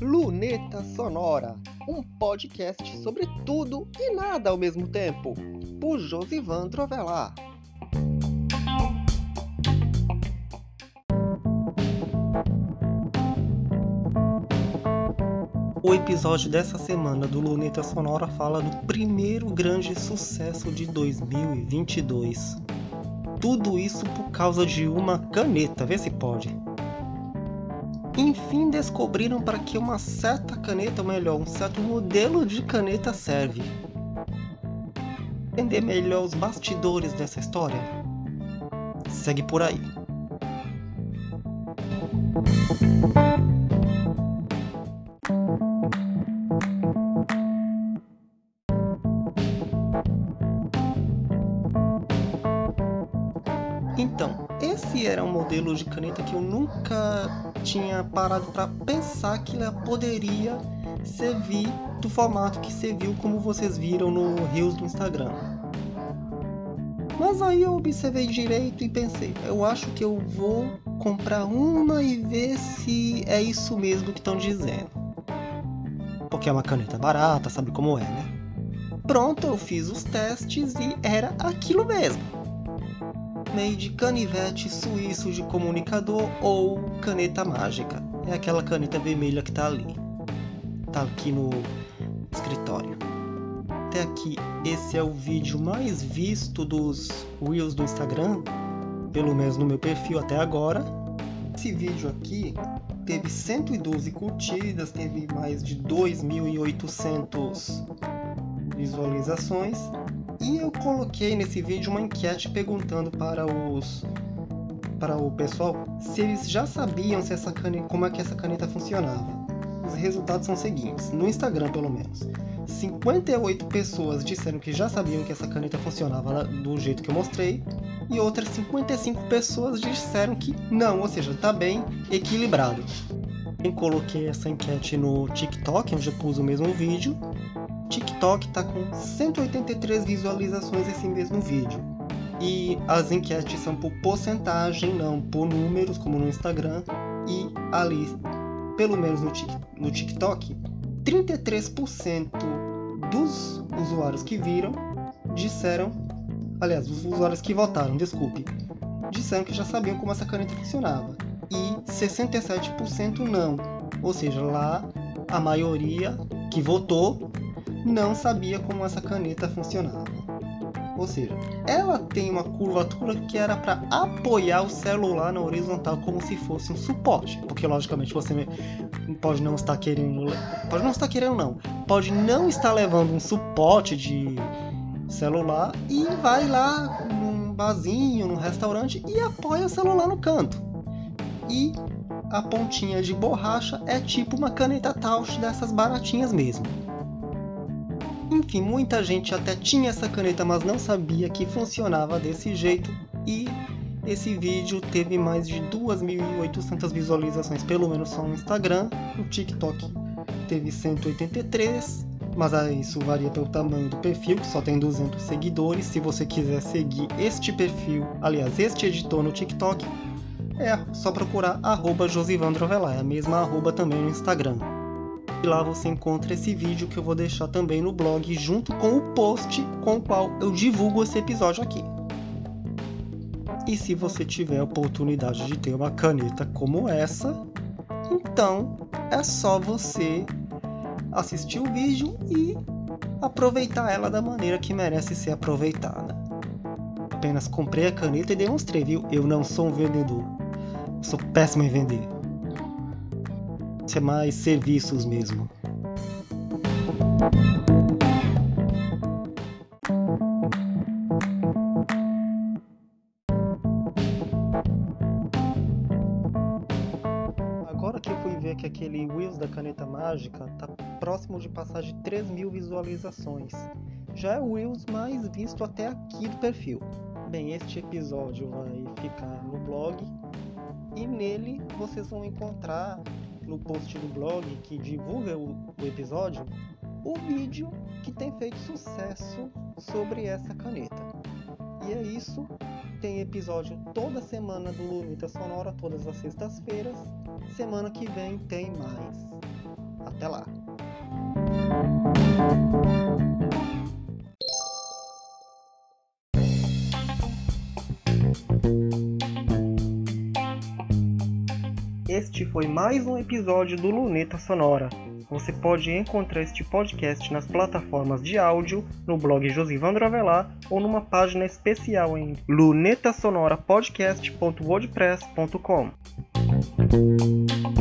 Luneta Sonora, um podcast sobre tudo e nada ao mesmo tempo, por Josivan Trovelar. O episódio dessa semana do Luneta Sonora fala do primeiro grande sucesso de 2022. Tudo isso por causa de uma caneta, vê se pode. Enfim, descobriram para que uma certa caneta, ou melhor, um certo modelo de caneta serve. Entender melhor os bastidores dessa história? Segue por aí. Esse era um modelo de caneta que eu nunca tinha parado para pensar que ela poderia servir do formato que serviu como vocês viram no Reels do Instagram. Mas aí eu observei direito e pensei, eu acho que eu vou comprar uma e ver se é isso mesmo que estão dizendo. Porque é uma caneta barata, sabe como é, né? Pronto, eu fiz os testes e era aquilo mesmo meio de canivete suíço de comunicador ou caneta mágica. É aquela caneta vermelha que tá ali. Tá aqui no escritório. Até aqui, esse é o vídeo mais visto dos Reels do Instagram, pelo menos no meu perfil até agora. Esse vídeo aqui teve 112 curtidas, teve mais de 2.800 visualizações e eu coloquei nesse vídeo uma enquete perguntando para os para o pessoal se eles já sabiam se essa caneta, como é que essa caneta funcionava. Os resultados são os seguintes, no Instagram pelo menos. 58 pessoas disseram que já sabiam que essa caneta funcionava do jeito que eu mostrei, e outras 55 pessoas disseram que não, ou seja, está bem equilibrado. Eu coloquei essa enquete no TikTok, onde eu pus o mesmo vídeo, TikTok está com 183 visualizações esse mesmo vídeo. E as enquetes são por porcentagem, não por números, como no Instagram. E ali, pelo menos no, no TikTok, 33% dos usuários que viram disseram. Aliás, os usuários que votaram, desculpe, disseram que já sabiam como essa caneta funcionava. E 67% não. Ou seja, lá a maioria que votou não sabia como essa caneta funcionava. Ou seja, ela tem uma curvatura que era para apoiar o celular na horizontal como se fosse um suporte, porque logicamente você pode não estar querendo, pode não estar querendo não, pode não estar levando um suporte de celular e vai lá num barzinho, num restaurante e apoia o celular no canto. E a pontinha de borracha é tipo uma caneta touch dessas baratinhas mesmo. Enfim, muita gente até tinha essa caneta, mas não sabia que funcionava desse jeito e esse vídeo teve mais de 2.800 visualizações, pelo menos só no Instagram. No TikTok teve 183, mas isso varia pelo tamanho do perfil, que só tem 200 seguidores. Se você quiser seguir este perfil, aliás, este editor no TikTok, é só procurar arroba Josivandrovelar, é a mesma arroba também no Instagram. E lá você encontra esse vídeo que eu vou deixar também no blog junto com o post com o qual eu divulgo esse episódio aqui. E se você tiver a oportunidade de ter uma caneta como essa, então é só você assistir o vídeo e aproveitar ela da maneira que merece ser aproveitada. Apenas comprei a caneta e demonstrei, viu? Eu não sou um vendedor. Sou péssimo em vender ser mais serviços mesmo. Agora que eu fui ver que aquele Wheels da caneta mágica tá próximo de passar de 3 mil visualizações. Já é o Wheels mais visto até aqui do perfil. Bem, este episódio vai ficar no blog e nele vocês vão encontrar no post do blog que divulga o, o episódio o vídeo que tem feito sucesso sobre essa caneta. E é isso. Tem episódio toda semana do Lunita Sonora, todas as sextas-feiras. Semana que vem tem mais. Até lá! Este foi mais um episódio do Luneta Sonora. Você pode encontrar este podcast nas plataformas de áudio, no blog Josivandro Avelar ou numa página especial em lunetasonorapodcast.wordpress.com.